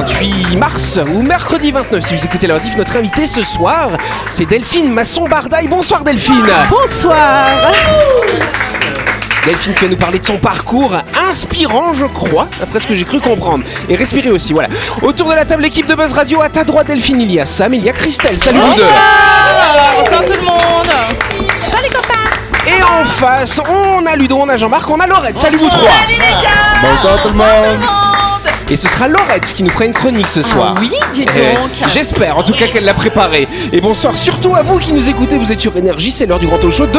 28 mars ou mercredi 29 si vous écoutez le rediff. Notre invité ce soir, c'est Delphine Masson-Bardaille. Bonsoir Delphine Bonsoir Delphine qui va nous parler de son parcours inspirant, je crois, après ce que j'ai cru comprendre. Et respirer aussi, voilà. Autour de la table, l'équipe de Buzz Radio, à ta droite Delphine, il y a Sam, il y a Christelle. Salut vous deux Bonsoir tout le monde Et en face, on a Ludo, on a Jean-Marc, on a Laurette. Salut vous trois Bonsoir tout le monde. Et ce sera Laurette qui nous fera une chronique ce soir. Oui, dis Eh, donc J'espère en tout cas qu'elle l'a préparée. Et bonsoir surtout à vous qui nous écoutez, vous êtes sur Énergie, c'est l'heure du grand talk show de...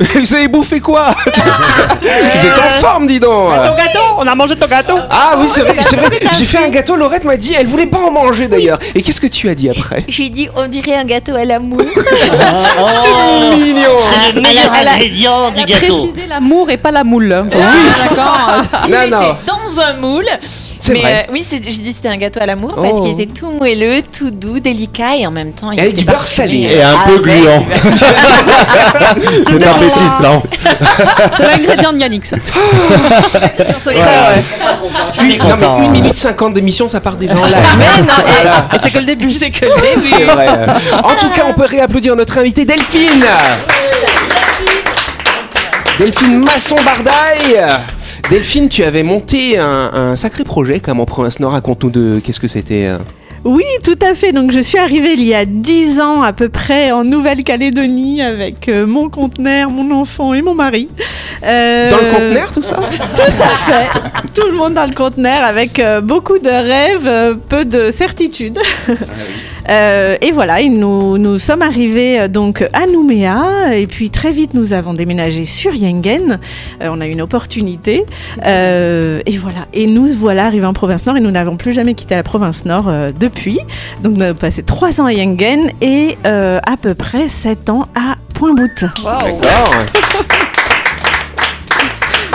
Vous avez bouffé quoi Vous êtes en forme, dis donc Ton gâteau On a mangé ton gâteau Ah oui, c'est vrai, c'est vrai. J'ai fait un gâteau, Laurette m'a dit, elle voulait pas en manger d'ailleurs. Et qu'est-ce que tu as dit après J'ai dit, on dirait un gâteau à l'amour. C'est mignon C'est le meilleur elle a- ingrédient du Elle a gâteau. précisé l'amour et pas la moule. Oui. D'accord Il Non, était non. dans un moule. C'est vrai. euh, oui, c'est- j'ai dit c'était un gâteau à l'amour parce Oh. qu'il était tout moelleux, tout doux, délicat et en même temps il Et avec du beurre salé. Et un peu gluant. C'est appétissant. C'est l'ingrédient de Yannick ça. Une, non, mais une minute 50 d'émission, ça part déjà en live. Mais non, c'est que le début, c'est que le début. vrai. En tout cas, on peut réapplaudir notre invitée Delphine. Delphine Masson-Bardaille. Delphine, tu avais monté un, un sacré projet comme en province Nord. Raconte-nous de qu'est-ce que c'était. euh. Oui, tout à fait. Donc, je suis arrivée il y a 10 ans à peu près en Nouvelle-Calédonie avec euh, mon conteneur, mon enfant et mon mari. Euh, Dans le conteneur, tout ça? Tout à fait. Tout le monde dans le conteneur avec euh, beaucoup de rêves, euh, peu de certitudes. Euh, et voilà, et nous, nous sommes arrivés euh, donc à Nouméa et puis très vite nous avons déménagé sur Yengen. Euh, on a eu une opportunité Euh, et voilà. Et nous voilà arrivés en province Nord et nous n'avons plus jamais quitté la province Nord euh, depuis. Donc nous avons passé trois ans à Yengen et euh, à peu près sept ans à Point-Bout. D'accord.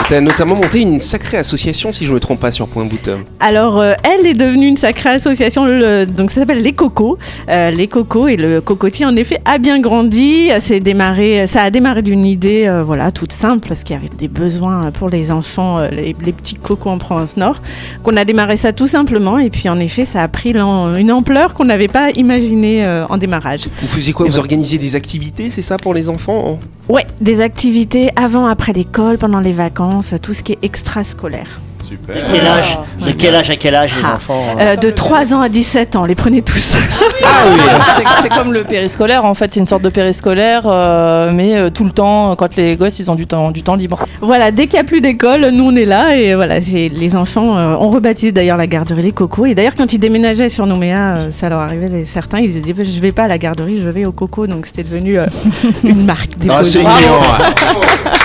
Tu as notamment monté une sacrée association, si je me trompe pas, sur Point Bout. Alors, euh, elle est devenue une sacrée association, le- donc ça s'appelle Les Cocos. Euh, les Cocos et le cocotier, en effet, a bien grandi. C'est démarré, ça a démarré d'une idée, euh, voilà, toute simple, parce qu'il y avait des besoins pour les enfants, les, les petits cocos en province Nord, qu'on a démarré ça tout simplement. Et puis, en effet, ça a pris une ampleur qu'on n'avait pas imaginée en démarrage. Vous faisiez quoi? Vous organisiez des activités, c'est ça, pour les enfants? Ouais, des activités avant, après l'école, pendant les vacances, tout ce qui est extrascolaire. De quel âge De quel âge à quel âge les Ah. enfants Euh, de 3 ans à 17 ans, les prenez tous. C'est- C'est comme le périscolaire en fait, c'est une sorte de périscolaire, euh, mais euh, tout le temps quand les gosses ils ont du temps, du temps libre. Voilà, dès qu'il n'y a plus d'école, nous on est là et voilà, c'est les enfants euh, ont rebaptisé d'ailleurs la garderie les cocos et d'ailleurs quand ils déménageaient sur Nouméa, euh, ça leur arrivait les, certains, ils se disaient je vais pas à la garderie, je vais au coco donc c'était devenu euh, une marque Ah, déposée. c'est mignon.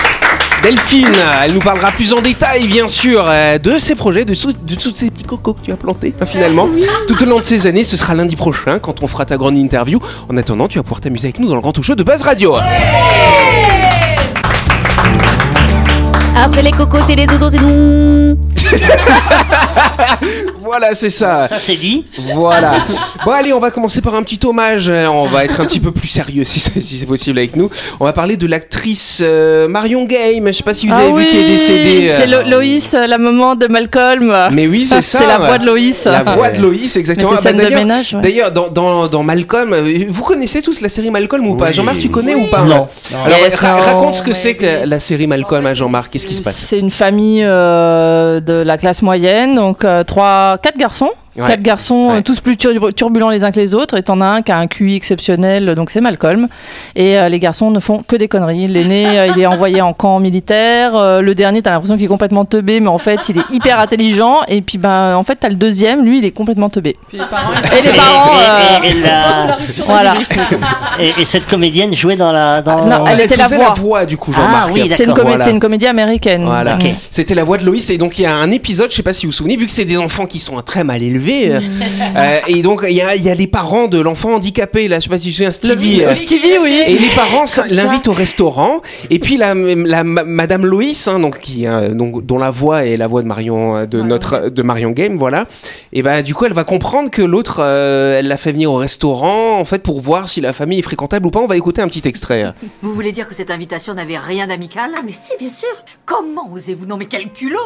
Delphine, elle nous parlera plus en détail, bien sûr, euh, de ses projets, de, sous- de tous ces petits cocos que tu as plantés, hein, finalement. Tout au long de ces années, ce sera lundi prochain quand on fera ta grande interview. En attendant, tu vas pouvoir t'amuser avec nous dans le grand show de Buzz Radio. Après les cocos, c'est les oiseaux, c'est nous. Voilà, c'est ça. Ça c'est dit Voilà. Bon, allez, on va commencer par un petit hommage. Euh, On va être un petit peu plus sérieux si c'est si c'est possible avec nous. On va parler de l'actrice euh, Marion Game. Je sais pas si vous avez vu qui est décédée. euh, Ah c'est Lo- Loïs, la maman de Malcolm. Mais oui, c'est ça. C'est la voix de Loïs. La voix de Loïs, exactement. c'est Ah, bah, scène de d'ailleurs- ménage. ouais. D'ailleurs, dans, dans, dans Malcolm, euh, vous connaissez tous la série Malcolm ou pas? Oui. Jean-Marc, tu connais ou pas? Non. Alors, ra- raconte ce que c'est que oui. la série Malcolm à Jean-Marc. Qu'est-ce qui se passe? C'est une famille euh, de la classe moyenne, donc euh, trois, quatre garçons Ouais. Quatre garçons, Ouais. euh, tous plus tur- turbulents les uns que les autres. Et t'en as un qui a un QI exceptionnel, donc c'est Malcolm. Et euh, les garçons ne font que des conneries. L'aîné, euh, il est envoyé en camp militaire. Euh, le dernier, t'as l'impression qu'il est complètement teubé, mais en fait, il est hyper intelligent. Et puis, ben, en fait, t'as le deuxième, lui, il est complètement teubé. Et les parents. Et- et- et la- Voilà. et- et cette comédienne jouait dans la. Dans... Non, elle était la voix. du coup, Ah Jean-Marc. oui, C'est une, Voilà. comédie américaine. Voilà, c'était la voix de Loïs et donc il y a un épisode, je sais pas si vous vous souvenez, vu que c'est des enfants qui sont très mal élevés, euh, euh, et donc il y a, il y a les parents de l'enfant handicapé, là, je sais pas si tu te souviens, Stevie. euh, Stevie, oui. et les parents l'invitent au restaurant et puis la, la ma- Madame Loïs, hein, donc qui euh, donc dont la voix est la voix de Marion euh, de notre de Marion Game, voilà. Et ben du coup elle va comprendre que l'autre euh, elle l'a fait venir au restaurant en fait pour voir si la famille est fréquentable ou pas. On va écouter un petit extrait. Vous voulez dire que cette invitation n'avait rien d'amical? Ah mais si, bien sûr Comment osez-vous Non mais quel culot?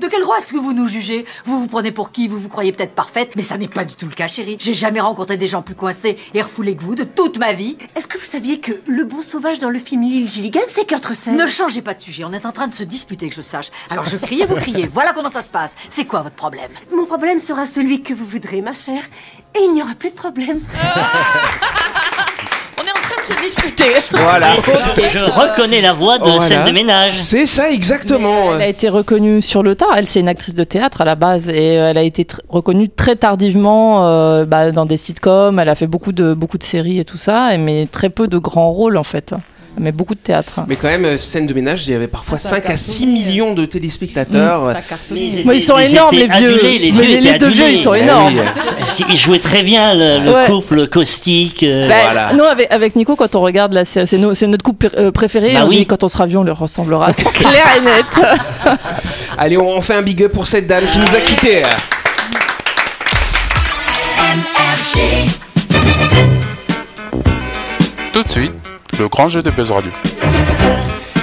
De quel droit est-ce que vous nous jugez? Vous vous prenez pour qui? Vous vous croyez peut-être parfaite, mais ça n'est pas du tout le cas, chérie. J'ai jamais rencontré des gens plus coincés et refoulés que vous de toute ma vie. Est-ce que vous saviez que le bon sauvage dans le film Lily Gilligan, c'est Kurt Russell? Ne changez pas de sujet, on est en train de se disputer que je sache. Alors je crie et vous criez, voilà comment ça se passe. C'est quoi votre problème? Mon problème sera celui que vous voudrez, ma chère. Et il n'y aura plus de problème. On est en train de se disputer. Voilà. Je reconnais la voix de Voilà. scène de ménage. C'est ça exactement. Elle a été reconnue sur le tard. Elle, c'est une actrice de théâtre à la base et euh, elle a été tr- reconnue très tardivement euh, bah, dans des sitcoms. Elle a fait beaucoup de, beaucoup de séries et tout ça, mais très peu de grands rôles en fait. Mais beaucoup de théâtre. Mais quand même, euh, scène de ménage, il y avait parfois Ah, ça 5 à cartonne. 6 millions de téléspectateurs. Mais ils, Mais ils sont énormes, les vieux. adulés, les Mais vieux les- étaient les deux vieux, ils sont énormes. oui. Parce qu'ils jouaient très bien le, le Ouais. couple caustique. euh, Bah, Voilà. Nous, avec, avec Nico, quand on regarde la série, c'est, notre couple euh, préféré. Bah on oui. dit, quand on sera vieux, on leur ressemblera. C'est clair et net. Allez, on fait un big up pour cette dame qui nous a quittés. Tout de suite, le grand jeu de Buzz Radio.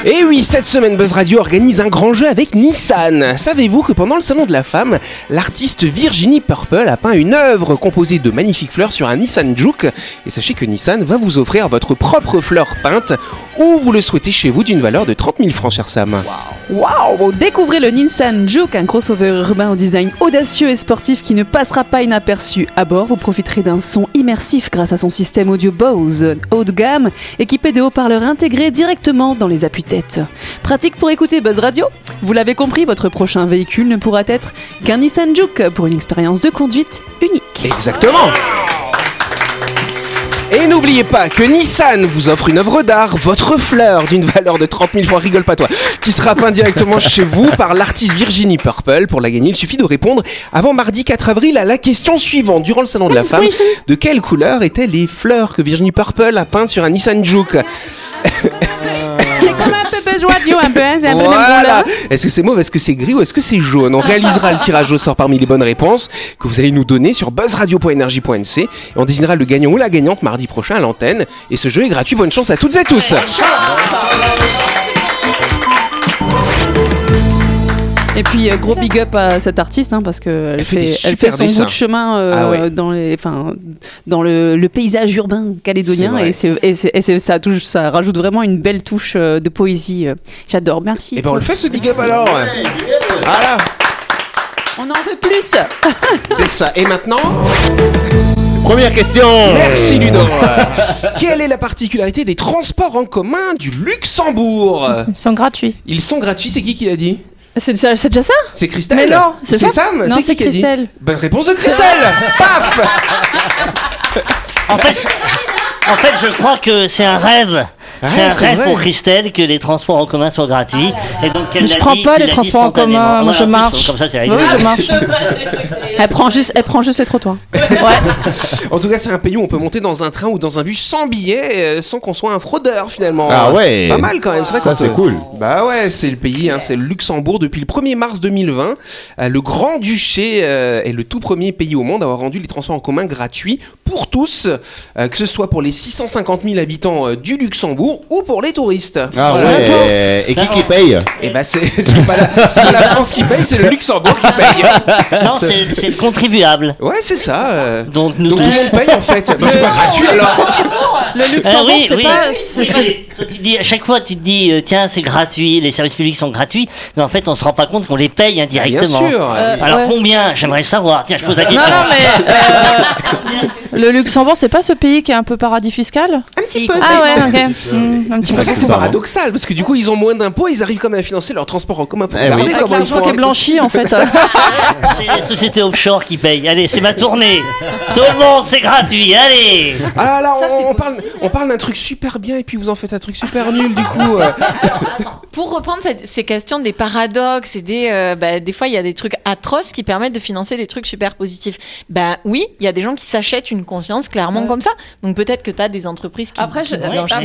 Et oui, cette semaine, Buzz Radio organise un grand jeu avec Nissan. Savez-vous que pendant le Salon de la Femme, l'artiste Virginie Purple a peint une œuvre composée de magnifiques fleurs sur un Nissan Juke? Et sachez que Nissan va vous offrir votre propre fleur peinte où vous le souhaitez chez vous d'une valeur de 30 000 francs, cher Sam. Waouh Découvrez le Nissan Juke, un crossover urbain au design audacieux et sportif qui ne passera pas inaperçu. À bord, vous profiterez d'un son immersif grâce à son système audio Bose, haut de gamme, équipé de haut-parleurs intégrés directement dans les appuis-têtes. Pratique pour écouter Buzz Radio? Vous l'avez compris, votre prochain véhicule ne pourra être qu'un Nissan Juke pour une expérience de conduite unique. Exactement et n'oubliez pas que Nissan vous offre une œuvre d'art, votre fleur d'une valeur de 30 000 francs, rigole pas toi, qui sera peint directement chez vous par l'artiste Virginie Purple. Pour la gagner, il suffit de répondre avant mardi 4 avril à la question suivante. Durant le salon de la femme, de quelle couleur étaient les fleurs que Virginie Purple a peintes sur un Nissan Juke? C'est comme un peu un peu, hein, c'est un peu le même Voilà. Est-ce que c'est mauve, est-ce que c'est gris ou est-ce que c'est jaune? On réalisera le tirage au sort parmi les bonnes réponses que vous allez nous donner sur buzzradio.energie.nc et on désignera le gagnant ou la gagnante mardi prochain à l'antenne. Et ce jeu est gratuit. Bonne chance à toutes et tous. Et puis euh, gros big up à cette artiste hein, parce que elle Elle fait fait, des elle super fait son dessins. bout de chemin euh, Ah ouais. dans les enfin dans le, le paysage urbain calédonien et ça touche ça rajoute vraiment une belle touche euh, de poésie. J'adore. Merci. Et ben on le fait ce big up alors. Voilà, On en veut plus. c'est ça. Et maintenant Première question. Merci Ludo. Quelle est la particularité des transports en commun du Luxembourg? Ils sont gratuits. Ils sont gratuits, c'est qui qui l'a dit? C'est, déjà ça C'est Christelle Mais non, c'est ça Sam Non, C'est dit Christelle. Bonne réponse de Christelle Paf En fait, en fait, je crois que c'est un rêve. Ouais, c'est un c'est rêve vrai. pour Christelle que les transports en commun soient gratuits. Et donc, elle je prends dit- pas les transports en commun, moi, je marche. Comme ça, c'est Oui, je marche. Elle prend juste elle prend juste les trottoirs. En tout cas, c'est un pays où on peut monter dans un train ou dans un bus sans billet, euh, sans qu'on soit un fraudeur finalement. Ah ouais. Pas mal quand même, c'est vrai Ça, c'est cool. Bah ouais, c'est le pays, hein, c'est le Luxembourg depuis le 1er mars 2020. Euh, le Grand-Duché euh, est le tout premier pays au monde à avoir rendu les transports en commun gratuits pour tous, que ce soit pour les 650 000 habitants du Luxembourg Luxembourg ou pour les touristes. Ah Voilà. ouais. Et qui qui paye? Et bah c'est c'est pas, la- pas la France qui paye, c'est le Luxembourg qui paye. Non, c'est c'est le contribuable. Ouais, c'est ça. euh. Donc nous Donc tout le tous. monde paye en fait. Bah, c'est pas gratuit alors. Le Ah Luxembourg, oui, c'est oui. pas. tu dis, à chaque fois, tu te dis, euh, tiens, c'est gratuit, les services publics sont gratuits, mais en fait, on se rend pas compte qu'on les paye indirectement. Bien sûr. Euh, Alors ouais. combien? J'aimerais savoir. Tiens, je pose la Non, question. non, mais euh, le Luxembourg, c'est pas ce pays qui est un peu paradis fiscal Un petit Si, peu. Ah ouais, c'est- ok. Hmm, un petit C'est peu. pour ça que c'est ça, paradoxal, parce que du coup ils ont moins d'impôts, ils arrivent quand même à financer leur transport en commun. Faut Eh regarder oui. Avec comment ils l'argent qui est blanchi, en fait. C'est les sociétés offshore qui payent. Allez, c'est ma tournée. Tout le monde, c'est gratuit. Allez. Ah là, Ça, on, c'est on parle, on parle d'un truc super bien et puis vous en faites un truc super nul du coup. euh. Pour reprendre cette- ces questions des paradoxes et des, euh, bah, des fois il y a des trucs atroces qui permettent de financer des trucs super positifs. Ben oui, il y a des gens qui s'achètent une conscience clairement Ouais. comme ça. Donc peut-être que tu as des entreprises qui Après, je, qui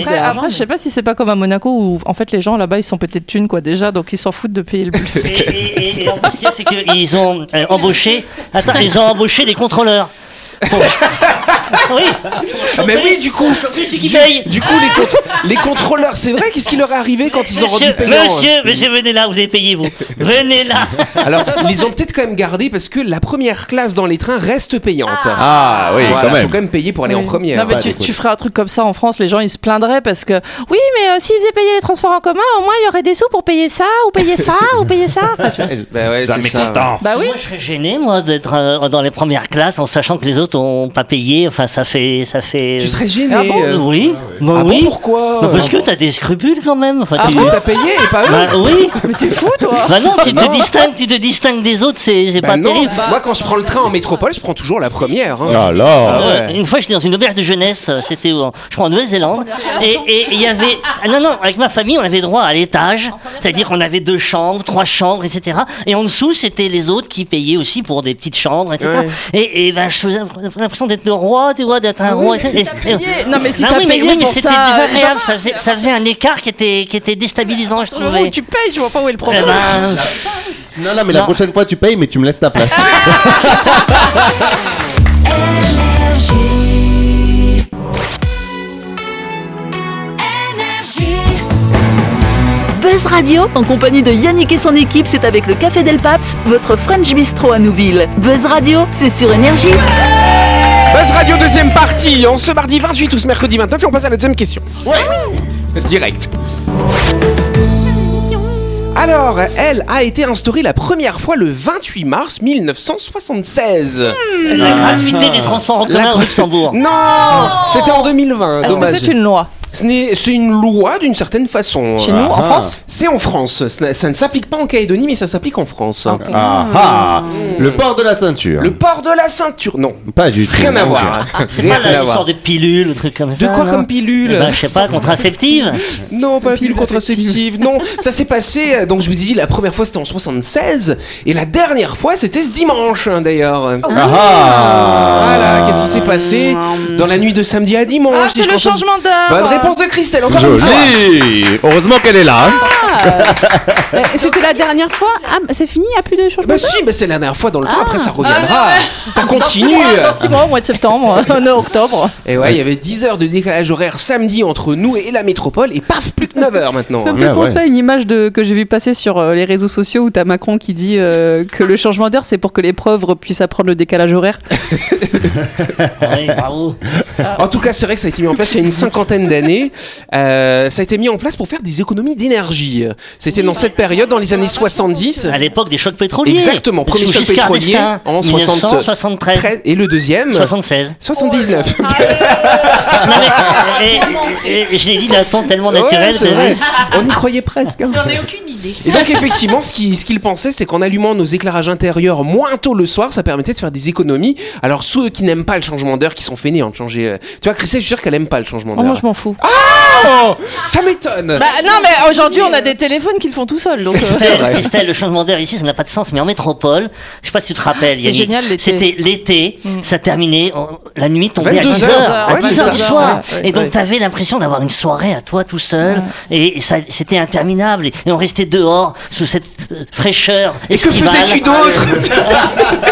après, je sais pas si c'est pas comme à Monaco où en fait les gens là-bas ils sont pétés de thunes quoi déjà donc ils s'en foutent de payer le plus. Et, et- et- et en plus, ce qu'il y a, c'est qu'ils ont euh, embauché. Attends, ils ont embauché des contrôleurs. Pour- oui. Ah, mais oui, du coup, qui du, paye. du coup les, contr- les contrôleurs, c'est vrai, qu'est-ce qui leur est arrivé quand ils ont rendu Monsieur, payant monsieur, monsieur, venez là, vous avez payé vous. Venez là. Alors, ils ont peut-être quand même gardés parce que la première classe dans les trains reste payante. Ah oui, Voilà, quand faut même. quand même payer pour aller en première. Non, mais Ouais, tu, tu ferais un truc comme ça en France, les gens ils se plaindraient parce que oui, mais euh, s'ils faisaient payer les transports en commun, au moins il y aurait des sous pour payer ça, ou payer ça, ou payer ça. Bah ouais, c'est ça. Bah oui. Moi, je serais gêné, moi, d'être euh, dans les premières classes en sachant que les autres ont pas payé. Enfin, ça fait, ça fait. Tu serais gêné. Ah bon euh. Oui. Bah Ah bon, pourquoi Bah, parce que t'as des scrupules quand même. Enfin, Parce tu- que t'as payé et pas eux Bah oui. Mais t'es fou toi Bah non, tu te distingues, tu te distingues des autres, c'est c'est Bah pas non, terrible. moi quand je prends le train en métropole, je prends toujours la première. hein. Ah là. Ah Euh, ouais. Une fois, j'étais dans une auberge de jeunesse, euh, c'était en, je crois en Nouvelle-Zélande, et il y avait, ah non non, avec ma famille, on avait droit à l'étage, c'est-à-dire qu'on avait deux chambres, trois chambres, etc. Et en dessous, c'était les autres qui payaient aussi pour des petites chambres, etc. Ouais. Et, et ben, je faisais l'impression d'être le roi, tu vois, d'être un roi. Non mais si Ah t'as payé oui, mais pour c'était ça, désagréable, ça faisait, ça faisait un écart qui était, qui était déstabilisant, je où trouvais. tu payes, je vois pas où est le Eh problème. ben, Non, non, mais la prochaine fois tu payes, mais tu me laisses ta place. Buzz Radio, en compagnie de Yannick et son équipe, c'est avec le Café Del Paps, votre French Bistro à Nouville. Buzz Radio, c'est sur Énergie. Buzz Radio deuxième partie, en ce mardi 28 ou ce mercredi 29 et on passe à la deuxième question. Ouais Direct. Alors, elle a été instaurée la première fois le 28 mars 1976. la gratuité des transports en commun Luxembourg. Non C'était en 2020, Est-ce que dommage. c'est une loi C'est une loi d'une certaine façon. Chez nous, en Ah. France C'est en France. Ça, ne- ça ne s'applique pas en Calédonie, mais ça s'applique en France. Ah ah. Le port de la ceinture. Le port de la ceinture, non. Pas du tout. Rien à voir. C'est Rien pas la- à voir. l'histoire de pilules ou trucs comme ça. De quoi comme pilule Eh ben, je sais pas, contraceptive Non, pas la pilule contraceptive. Non, ça s'est passé. euh, Donc je vous ai dit, la première fois c'était en 76 et la dernière fois c'était ce dimanche hein, d'ailleurs. Ah ah. Voilà, qu'est-ce qui s'est passé dans la nuit de samedi à dimanche Ah, c'est le changement d'heure Bonne réponse de Christelle, encore une fois. Joli. Heureusement qu'elle est là. hein. Euh, C'était la dernière fois. Ah, c'est fini, il n'y a plus de changement Bah si, bah c'est la dernière fois dans le temps, Ah. après ça reviendra. Ça Dans continue. six mois, dans six mois, au mois de septembre, en octobre. Et ouais, il y avait 10 heures de décalage horaire samedi entre nous et la métropole et paf, plus que 9 heures maintenant. Ça me fait penser à une image de, que j'ai vu passer sur euh, les réseaux sociaux où t'as Macron qui dit euh, que le changement d'heure c'est pour que les pauvres puissent apprendre le décalage horaire. Oui, bravo. En tout cas, c'est vrai que ça a été mis en place il y a une cinquantaine d'années. Euh, ça a été mis en place pour faire des économies d'énergie. C'était dans cette période, dans les années 70. À l'époque des chocs pétroliers. Exactement, premier choc pétrolier en 60 1973. Très- Et le deuxième 76. 79. Non, mais, et, je l'ai dit d'un ton tellement Ouais, naturel. c'est que- vrai. On y croyait presque. hein. J'en ai aucune idée. Et donc effectivement, ce qu'il ce pensait, c'est qu'en allumant nos éclairages intérieurs moins tôt le soir, ça permettait de faire des économies. Alors ceux qui n'aiment pas le changement d'heure, qui sont fainéants de changer... euh, Tu vois, Christelle, je suis sûr qu'elle aime pas le changement Oh, moi, d'heure. je m'en fous. Ça m'étonne Bah, non, mais aujourd'hui, on a des téléphones qui le font tout seuls. Donc, euh, Christelle, Christelle, le changement d'air ici, ça n'a pas de sens. Mais en métropole, je sais pas si tu te rappelles, C'est Yannick, génial, l'été. C'était l'été, Mm. ça terminait, la nuit tombait à 22 10 heures. heures, Ouais, à 10 c'est heures ça. du soir. Ouais, et donc, ouais. tu avais l'impression d'avoir une soirée à toi tout seul. Et, et ça, c'était interminable. Et, et on restait dehors, sous cette euh, fraîcheur. Et que faisais-tu d'autre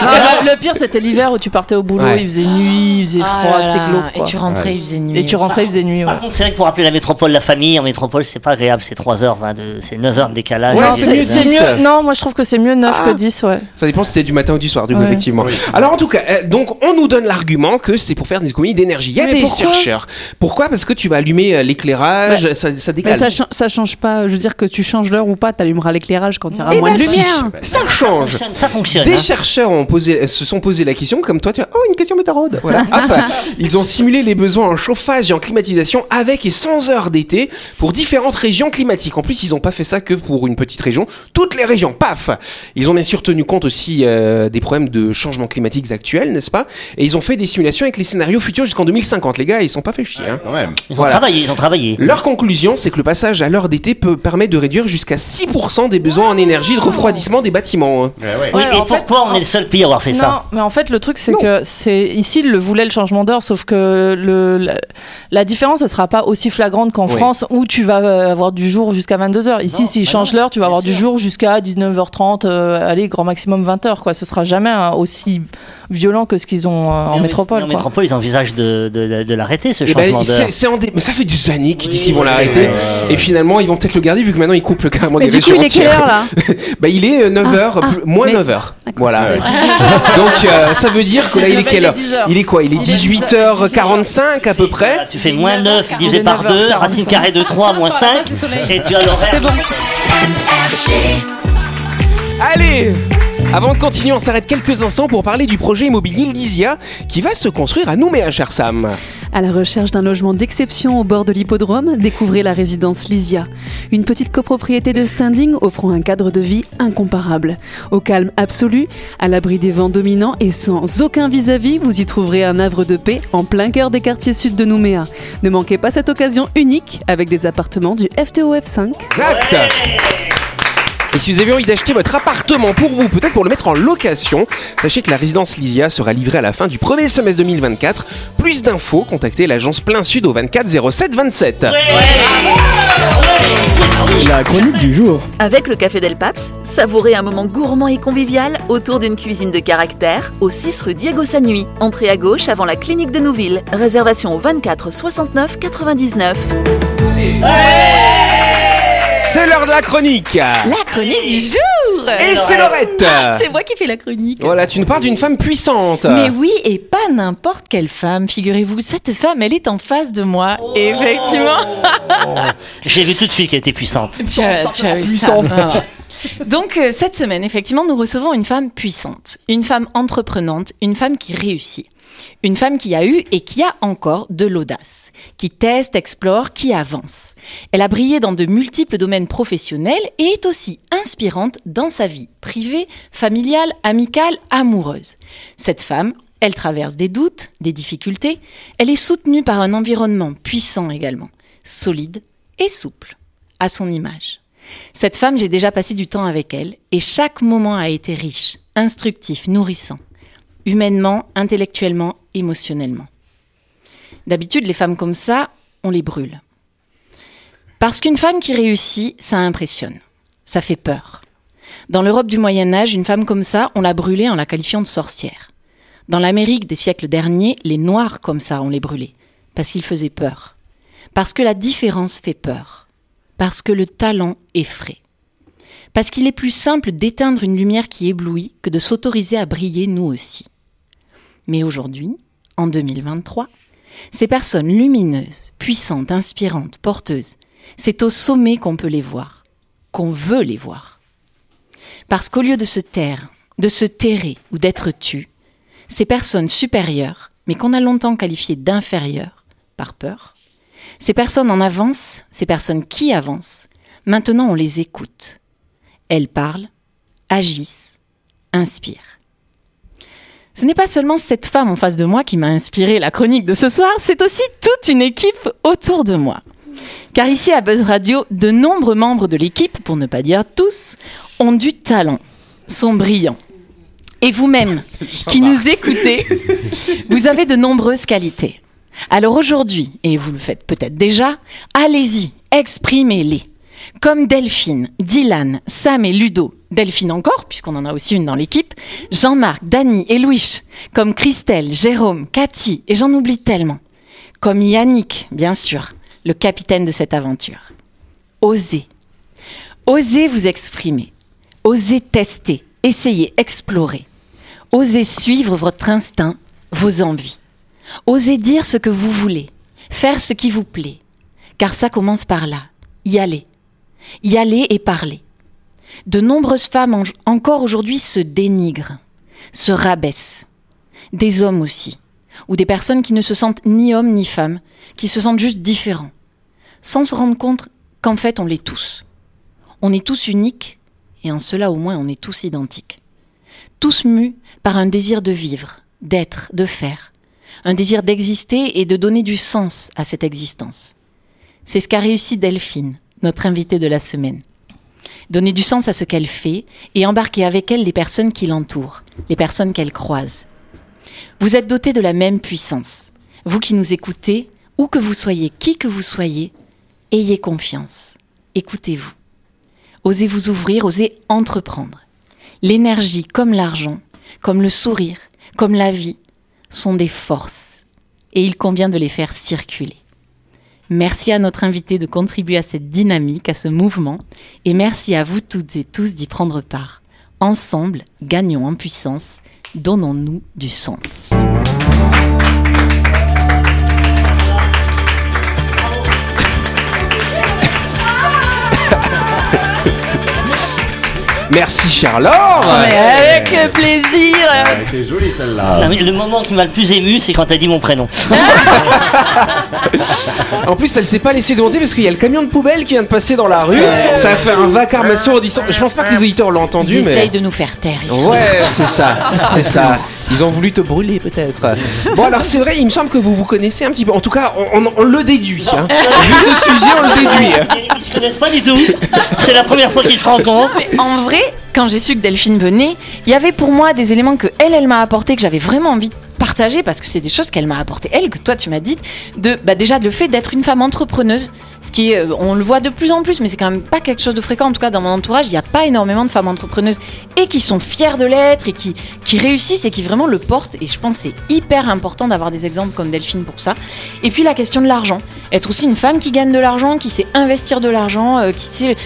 Non, le, pire, c'était l'hiver où tu partais au boulot, Ouais. il faisait nuit, il faisait Ah froid, c'était glauque. Et tu rentrais, il faisait nuit. Et tu rentrais, il faisait nuit. Par contre, c'est vrai que pour rappeler la métropole, la famille, en métropole, c'est pas agréable. C'est 3 heures, 22, c'est 9 heures de décalage. Ouais, Non, c'est c'est mieux c'est 10. mieux. Non, moi je trouve que c'est mieux 9 Ah. que 10, ouais. Ça dépend si c'était du matin ou du soir, du coup, Ouais. effectivement. Alors, en tout cas, euh, donc, on nous donne l'argument que c'est pour faire des économies d'énergie. Il y a Mais des pourquoi chercheurs. Pourquoi? Parce que tu vas allumer euh, l'éclairage, ça, ça Mais décale. ça, ça change pas. Je veux dire que tu changes l'heure ou pas, t'allumeras l'éclairage quand il y aura Eh moins ben de si, lumière. ça Ça change. fonctionne. Ça fonctionne Des hein. chercheurs ont posé, se sont posé la question, comme toi, tu as, oh, une question météorode. Voilà, hop. Ils ont simulé les besoins en chauffage et en climatisation avec et sans heures d'été pour différentes régions climatiques. En plus, ils n'ont pas fait ça que pour une petite région, toutes les régions, paf Ils ont bien sûr tenu compte aussi euh, des problèmes de changement climatique actuels, n'est-ce pas? Et ils ont fait des simulations avec les scénarios futurs jusqu'en 2050. Les gars, ils sont pas fait chier. hein. Quand même. Ils ont travaillé, ils ont travaillé. Leur conclusion, c'est que le passage à l'heure d'été peut permettre de réduire jusqu'à 6% des besoins en énergie de refroidissement des bâtiments. hein. Ouais, ouais. Oui, Ouais, et en fait, pourquoi on est le seul pays à avoir fait Non, ça mais en fait, le truc, c'est que c'est ici, il le voulait le changement d'heure, sauf que le, la, la différence, elle sera pas aussi flagrante qu'en Oui. France où tu vas euh, avoir du jour jusqu'à 22h. Ici, Non, s'il bah change non, l'heure, tu vas avoir du jour jusqu'à 19h30, euh, allez, grand maximum 20h, quoi. Ce sera jamais hein, aussi violent que ce qu'ils ont euh, en métropole, mais En quoi. métropole, ils envisagent de, de, de- de l'arrêter, ce Eh ben, changement en dé- Mais ça fait des années qu'ils disent Oui, qu'ils vont l'arrêter. ouais, ouais, ouais. Et finalement, ils vont peut-être le garder vu que maintenant ils coupent le carrément Mais des du coup, régions il est quelle heure là Bah, il est 9h, moins mais- 9h. Voilà. Donc, euh, ça veut dire que là, il est quelle heure 10 heures. Il est quoi? Il est Il est 18h45 à peu près. Tu fais moins 9 divisé 49, par 2, racine carrée de 3 moins 5, et tu as l'horaire. C'est bon. Allez avant de continuer, on s'arrête quelques instants pour parler du projet immobilier Lysia qui va se construire à Nouméa, cher Sam. À la recherche d'un logement d'exception au bord de l'hippodrome, découvrez la résidence Lysia. Une petite copropriété de standing offrant un cadre de vie incomparable. Au calme absolu, à l'abri des vents dominants et sans aucun vis-à-vis, vous y trouverez un havre de paix en plein cœur des quartiers sud de Nouméa. Ne manquez pas cette occasion unique avec des appartements du FTOF5. Exact et si vous avez envie d'acheter votre appartement pour vous, peut-être pour le mettre en location, sachez que la résidence Lysia sera livrée à la fin du premier semestre 2024. Plus d'infos, contactez l'agence Plein Sud au 24 07 27. La chronique du jour. Avec le Café Del Paps, savourez un moment gourmand et convivial autour d'une cuisine de caractère au 6 rue Diego Sanui. Entrée à gauche avant la clinique de Nouville. Réservation au 24 69 99. C'est l'heure de la chronique La chronique du jour Et c'est Laurette C'est moi qui fais la chronique. Voilà, tu nous parles d'une femme puissante. Mais oui, et pas n'importe quelle femme, figurez-vous. Cette femme, elle est en face de moi. Effectivement. J'ai vu tout de suite qu'elle était puissante. Tu as, tu as eu ça. Voilà. Donc, euh, cette semaine, effectivement, nous recevons une femme puissante, une femme entreprenante, une femme qui réussit. Une femme qui a eu et qui a encore de l'audace, qui teste, explore, qui avance. Elle a brillé dans de multiples domaines professionnels et est aussi inspirante dans sa vie privée, familiale, amicale, amoureuse. Cette femme, elle traverse des doutes, des difficultés, elle est soutenue par un environnement puissant également, solide et souple, à son image. Cette femme, j'ai déjà passé du temps avec elle et chaque moment a été riche, instructif, nourrissant humainement, intellectuellement, émotionnellement. D'habitude, les femmes comme ça, on les brûle. Parce qu'une femme qui réussit, ça impressionne. Ça fait peur. Dans l'Europe du Moyen Âge, une femme comme ça, on l'a brûlée en la qualifiant de sorcière. Dans l'Amérique des siècles derniers, les Noirs comme ça, on les brûlait. Parce qu'ils faisaient peur. Parce que la différence fait peur. Parce que le talent effraie. Parce qu'il est plus simple d'éteindre une lumière qui éblouit que de s'autoriser à briller nous aussi. Mais aujourd'hui, en 2023, ces personnes lumineuses, puissantes, inspirantes, porteuses, c'est au sommet qu'on peut les voir, qu'on veut les voir. Parce qu'au lieu de se taire, de se terrer ou d'être tues, ces personnes supérieures, mais qu'on a longtemps qualifiées d'inférieures, par peur, ces personnes en avance, ces personnes qui avancent, maintenant on les écoute. Elles parlent, agissent, inspirent. Ce n'est pas seulement cette femme en face de moi qui m'a inspiré la chronique de ce soir, c'est aussi toute une équipe autour de moi. Car ici à Buzz Radio, de nombreux membres de l'équipe, pour ne pas dire tous, ont du talent, sont brillants. Et vous-même, qui nous écoutez, vous avez de nombreuses qualités. Alors aujourd'hui, et vous le faites peut-être déjà, allez-y, exprimez-les. Comme Delphine, Dylan, Sam et Ludo. Delphine encore, puisqu'on en a aussi une dans l'équipe. Jean-Marc, Dany et Louis. Comme Christelle, Jérôme, Cathy, et j'en oublie tellement. Comme Yannick, bien sûr, le capitaine de cette aventure. Osez. Osez vous exprimer. Osez tester, essayer, explorer. Osez suivre votre instinct, vos envies. Osez dire ce que vous voulez, faire ce qui vous plaît. Car ça commence par là. Y aller. Y aller et parler. De nombreuses femmes en- encore aujourd'hui se dénigrent, se rabaissent. Des hommes aussi. Ou des personnes qui ne se sentent ni hommes ni femmes, qui se sentent juste différents. Sans se rendre compte qu'en fait on l'est tous. On est tous uniques et en cela au moins on est tous identiques. Tous mus par un désir de vivre, d'être, de faire. Un désir d'exister et de donner du sens à cette existence. C'est ce qu'a réussi Delphine, notre invitée de la semaine. Donner du sens à ce qu'elle fait et embarquer avec elle les personnes qui l'entourent, les personnes qu'elle croise. Vous êtes dotés de la même puissance. Vous qui nous écoutez, où que vous soyez, qui que vous soyez, ayez confiance. Écoutez-vous. Osez vous ouvrir, osez entreprendre. L'énergie comme l'argent, comme le sourire, comme la vie, sont des forces et il convient de les faire circuler. Merci à notre invité de contribuer à cette dynamique, à ce mouvement, et merci à vous toutes et tous d'y prendre part. Ensemble, gagnons en puissance, donnons-nous du sens. Merci Charlotte. avec plaisir. C'est joli celle-là. Le moment qui m'a le plus ému, c'est quand t'as dit mon prénom. En plus, elle s'est pas laissée de monter parce qu'il y a le camion de poubelle qui vient de passer dans la rue. Ça a fait un vacarme assourdissant. Je pense pas que les auditeurs l'ont entendu, Ils mais. essayent de nous faire taire. Ouais, c'est ça, c'est ça. Ils ont voulu te brûler peut-être. Bon alors c'est vrai, il me semble que vous vous connaissez un petit peu. En tout cas, on, on- on le déduit. Hein. Vu ce sujet, on le déduit. Ils se connaissent pas du tout. C'est la première fois qu'ils se rencontrent. Mais en vrai, quand j'ai su que Delphine venait, il y avait pour moi des éléments que elle, elle m'a apporté, que j'avais vraiment envie de partager parce que c'est des choses qu'elle m'a apporté, elle, que toi tu m'as dit, de bah déjà le fait d'être une femme entrepreneuse, ce qui euh, on le voit de plus en plus, mais c'est quand même pas quelque chose de fréquent. En tout cas, dans mon entourage, il n'y a pas énormément de femmes entrepreneuses et qui sont fières de l'être et qui, réussissent et qui vraiment le portent. Et je pense c'est hyper important d'avoir des exemples comme Delphine pour ça. Et puis la question de l'argent, être aussi une femme qui gagne de l'argent, qui sait investir de l'argent, euh, qui sait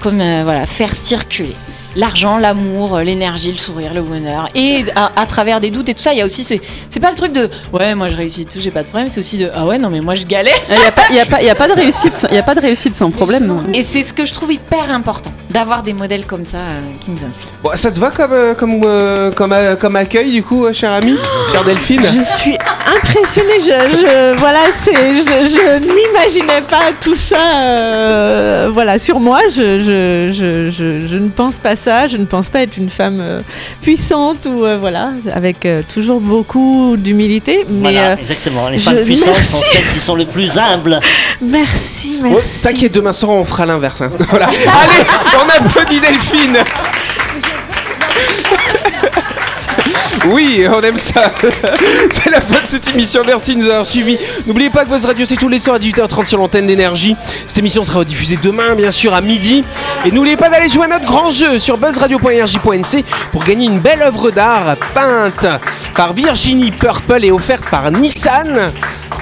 comme euh, voilà faire circuler l'argent, l'amour, euh, l'énergie, le sourire, le bonheur. Et à, à travers des doutes et tout ça, il y a aussi ce. C'est pas le truc de ouais, moi je réussis tout, j'ai pas de problème. C'est aussi de ah ouais, non mais moi je galère. Il n'y a, pas- il y a, pas- il y a pas de réussite, sans- il y a pas de réussite sans problème. Et c'est ce que je trouve hyper important d'avoir des modèles comme ça euh, qui nous inspirent. Bon, ça te va comme euh, comme euh, comme, euh, comme accueil du coup, euh, cher ami, chère Delphine? Je suis impressionnée. Je, je- voilà, c'est, je, je n'imaginais pas tout ça. euh, voilà, sur moi, je, je, je, je, je ne pense pas ça. Je ne pense pas être une femme euh, puissante ou euh, voilà, avec euh, toujours beaucoup d'humilité. Mais Voilà, euh, exactement. Les je- femmes puissantes sont merci. celles qui sont le plus humbles. merci, Ouais, merci. T'inquiète, demain soir on fera l'inverse. hein. Voilà. Allez, on applaudit Delphine. Oui, on aime ça. C'est la fin de cette émission. Merci de nous avoir suivis. N'oubliez pas que Buzz Radio, c'est tous les soirs à 18h30 sur l'antenne d'énergie. Cette émission sera rediffusée demain, bien sûr, à midi. Et n'oubliez pas d'aller jouer à notre grand jeu sur buzzradio.energie.nc pour gagner une belle œuvre d'art peinte par Virginie Purple et offerte par Nissan.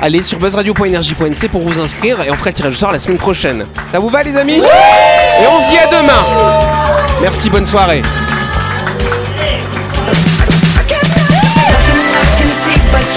Allez sur buzzradio.energie.nc pour vous inscrire et on fera le tirage au sort la semaine prochaine. Ça vous va, les amis? Et on se dit à demain. Merci, bonne soirée.